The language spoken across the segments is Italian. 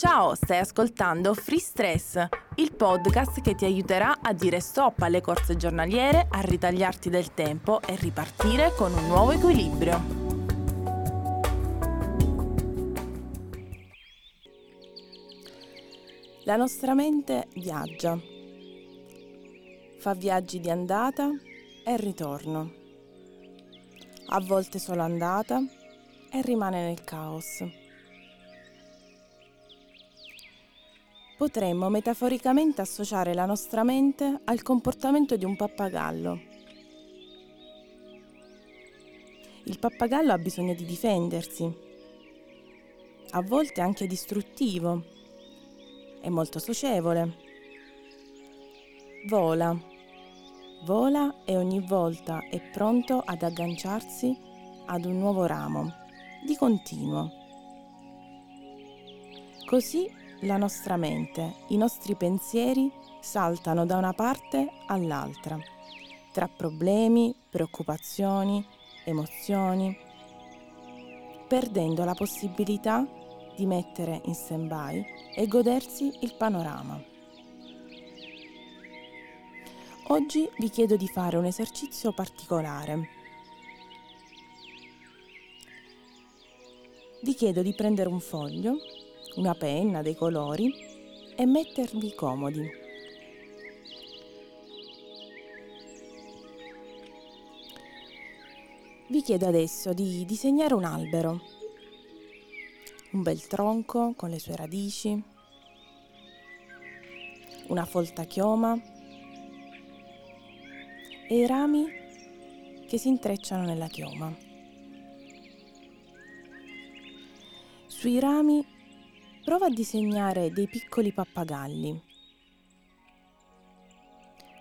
Ciao, stai ascoltando Free Stress, il podcast che ti aiuterà a dire stop alle corse giornaliere, a ritagliarti del tempo e ripartire con un nuovo equilibrio. La nostra mente viaggia, fa viaggi di andata e ritorno, a volte solo andata e rimane nel caos. Potremmo metaforicamente associare la nostra mente al comportamento di un pappagallo. Il pappagallo ha bisogno di difendersi, a volte anche distruttivo, è molto socievole. Vola, vola e ogni volta è pronto ad agganciarsi ad un nuovo ramo, di continuo. Così la nostra mente, i nostri pensieri saltano da una parte all'altra, tra problemi, preoccupazioni, emozioni, perdendo la possibilità di mettere in stand-by e godersi il panorama. Oggi vi chiedo di fare un esercizio particolare. Vi chiedo di prendere un foglio una penna, dei colori e mettervi comodi. Vi chiedo adesso di disegnare un albero, un bel tronco con le sue radici, una folta chioma e i rami che si intrecciano nella chioma. Sui rami Prova a disegnare dei piccoli pappagalli.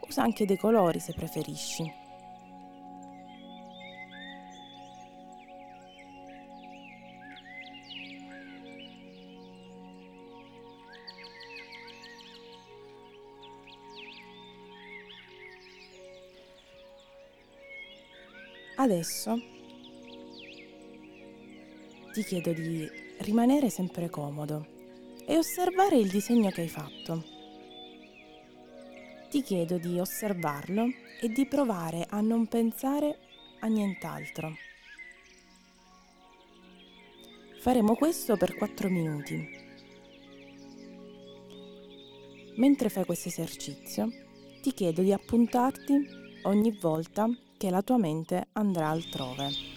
Usa anche dei colori se preferisci. Adesso ti chiedo di rimanere sempre comodo e osservare il disegno che hai fatto. Ti chiedo di osservarlo e di provare a non pensare a nient'altro. Faremo questo per 4 minuti. Mentre fai questo esercizio, ti chiedo di appuntarti ogni volta che la tua mente andrà altrove.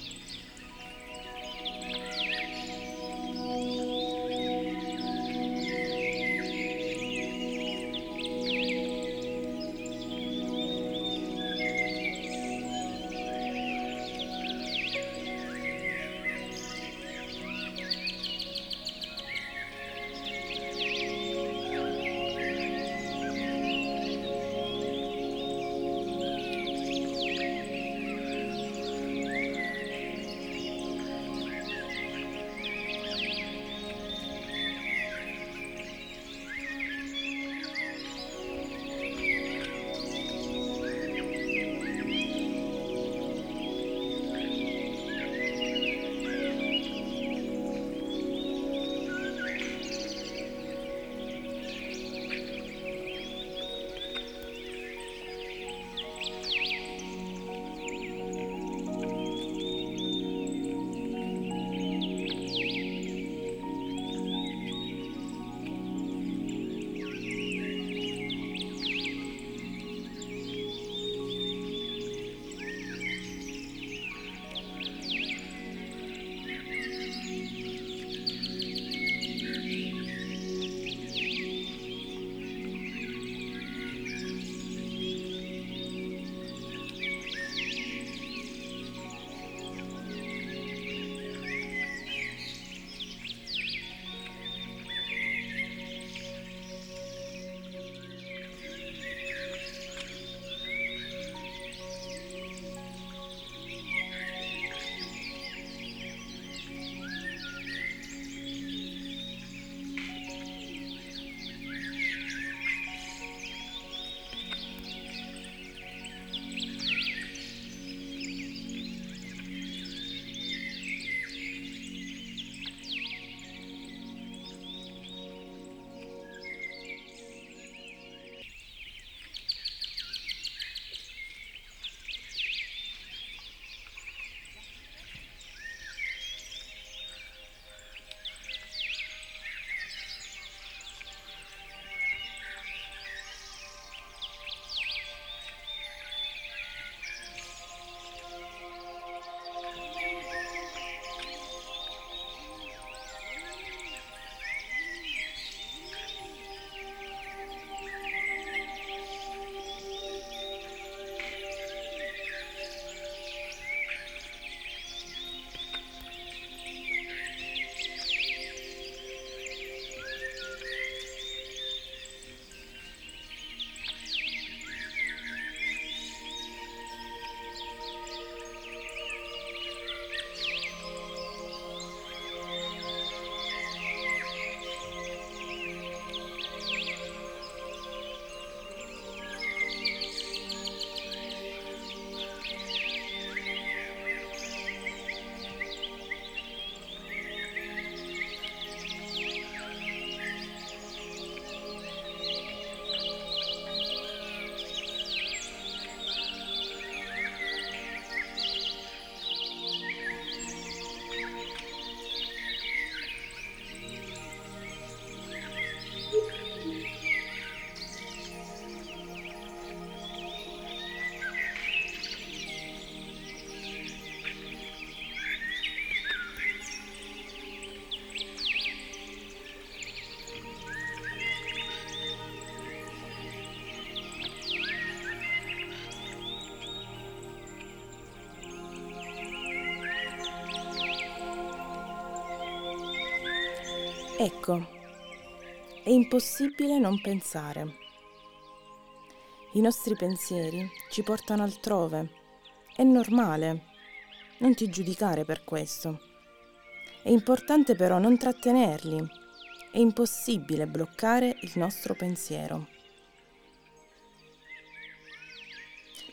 Ecco, è impossibile non pensare. I nostri pensieri ci portano altrove. È normale. Non ti giudicare per questo. È importante però non trattenerli. È impossibile bloccare il nostro pensiero.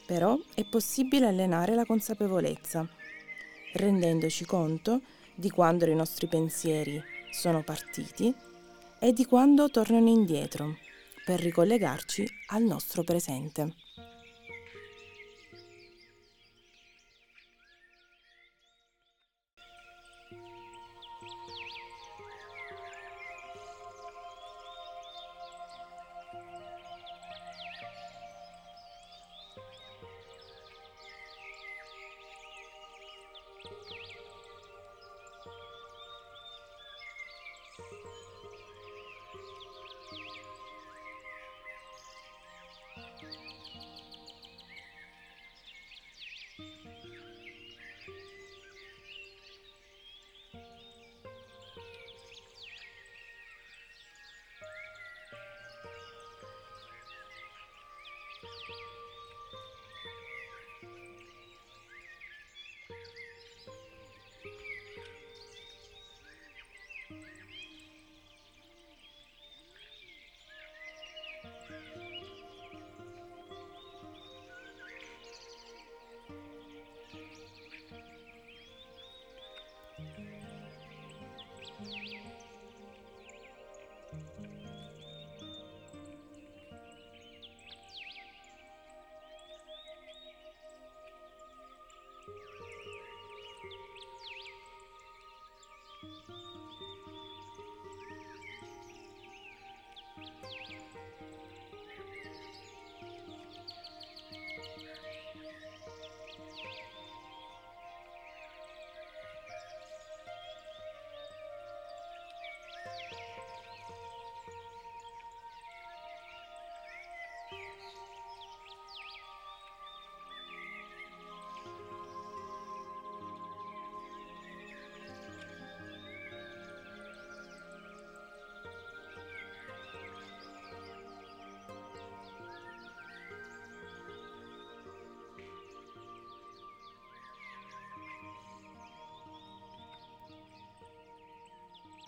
Però è possibile allenare la consapevolezza, rendendoci conto di quando i nostri pensieri sono partiti e di quando tornano indietro per ricollegarci al nostro presente.